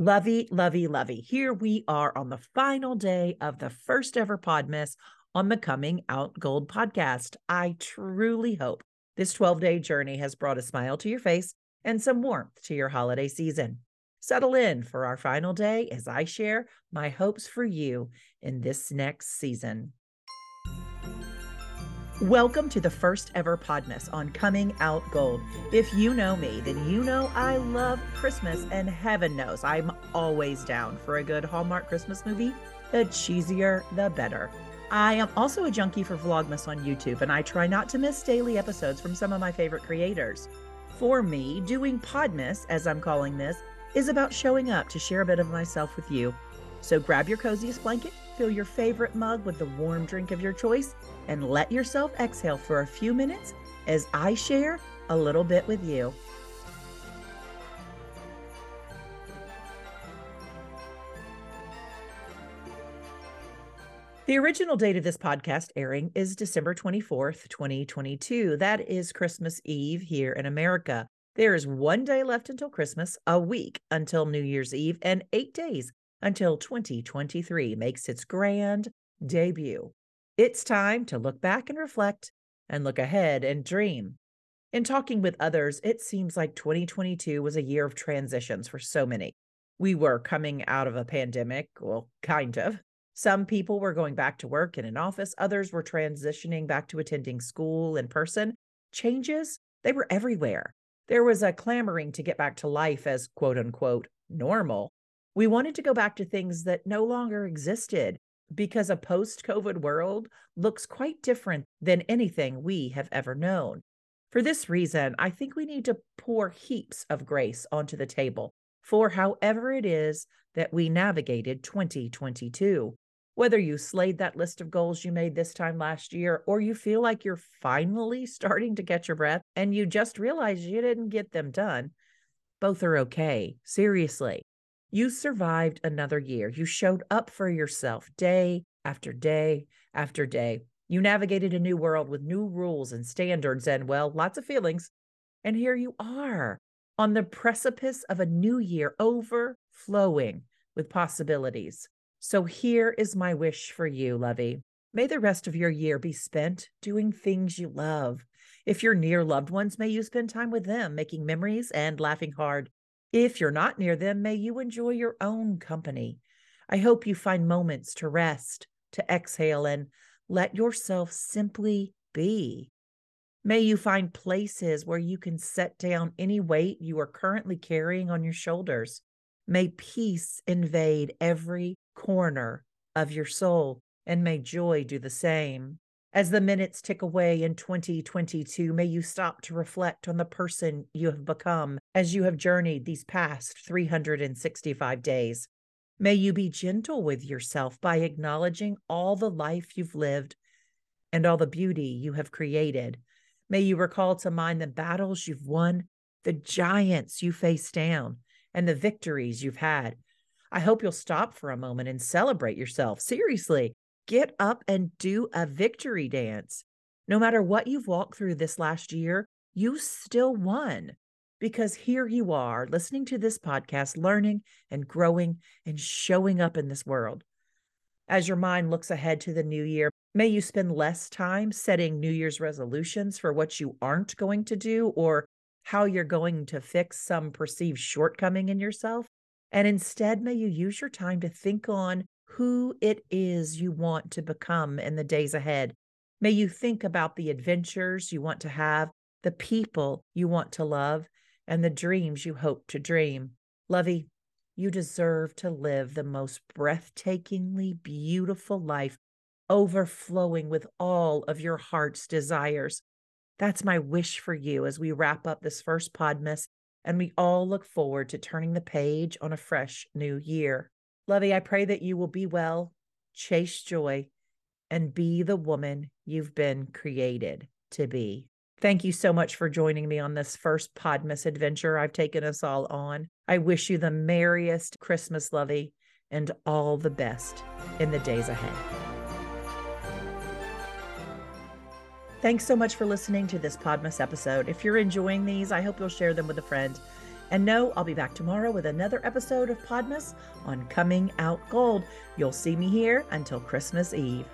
Lovey, lovey, lovey. Here we are on the final day of the first ever Podmas on the Coming Out Gold podcast. I truly hope this 12 day journey has brought a smile to your face and some warmth to your holiday season. Settle in for our final day as I share my hopes for you in this next season. Welcome to the first ever Podmas on Coming Out Gold. If you know me, then you know I love Christmas, and heaven knows I'm always down for a good Hallmark Christmas movie. The cheesier, the better. I am also a junkie for Vlogmas on YouTube, and I try not to miss daily episodes from some of my favorite creators. For me, doing Podmas, as I'm calling this, is about showing up to share a bit of myself with you. So grab your coziest blanket, fill your favorite mug with the warm drink of your choice, and let yourself exhale for a few minutes as I share a little bit with you. The original date of this podcast airing is December 24th, 2022. That is Christmas Eve here in America. There is one day left until Christmas, a week until New Year's Eve, and eight days until 2023 makes its grand debut. It's time to look back and reflect and look ahead and dream. In talking with others, it seems like 2022 was a year of transitions for so many. We were coming out of a pandemic, well, kind of. Some people were going back to work in an office, others were transitioning back to attending school in person. Changes, they were everywhere. There was a clamoring to get back to life as quote unquote normal. We wanted to go back to things that no longer existed because a post COVID world looks quite different than anything we have ever known. For this reason, I think we need to pour heaps of grace onto the table for however it is that we navigated 2022. Whether you slayed that list of goals you made this time last year, or you feel like you're finally starting to catch your breath and you just realize you didn't get them done, both are okay. Seriously. You survived another year. You showed up for yourself day after day after day. You navigated a new world with new rules and standards and, well, lots of feelings. And here you are on the precipice of a new year overflowing with possibilities. So here is my wish for you, Lovey. May the rest of your year be spent doing things you love. If you're near loved ones, may you spend time with them, making memories and laughing hard. If you're not near them, may you enjoy your own company. I hope you find moments to rest, to exhale, and let yourself simply be. May you find places where you can set down any weight you are currently carrying on your shoulders. May peace invade every corner of your soul, and may joy do the same. As the minutes tick away in 2022, may you stop to reflect on the person you have become as you have journeyed these past 365 days. May you be gentle with yourself by acknowledging all the life you've lived and all the beauty you have created. May you recall to mind the battles you've won, the giants you faced down, and the victories you've had. I hope you'll stop for a moment and celebrate yourself. Seriously, get up and do a victory dance. No matter what you've walked through this last year, you still won because here you are listening to this podcast, learning and growing and showing up in this world. As your mind looks ahead to the new year, may you spend less time setting New Year's resolutions for what you aren't going to do or how you're going to fix some perceived shortcoming in yourself. And instead, may you use your time to think on who it is you want to become in the days ahead. May you think about the adventures you want to have, the people you want to love, and the dreams you hope to dream. Lovey, you deserve to live the most breathtakingly beautiful life, overflowing with all of your heart's desires. That's my wish for you as we wrap up this first Podmas and we all look forward to turning the page on a fresh new year. Lovey, I pray that you will be well, chase joy, and be the woman you've been created to be. Thank you so much for joining me on this first Podmas adventure I've taken us all on. I wish you the merriest Christmas, Lovey, and all the best in the days ahead. Thanks so much for listening to this Podmas episode. If you're enjoying these, I hope you'll share them with a friend. And no, I'll be back tomorrow with another episode of Podmas on Coming Out Gold. You'll see me here until Christmas Eve.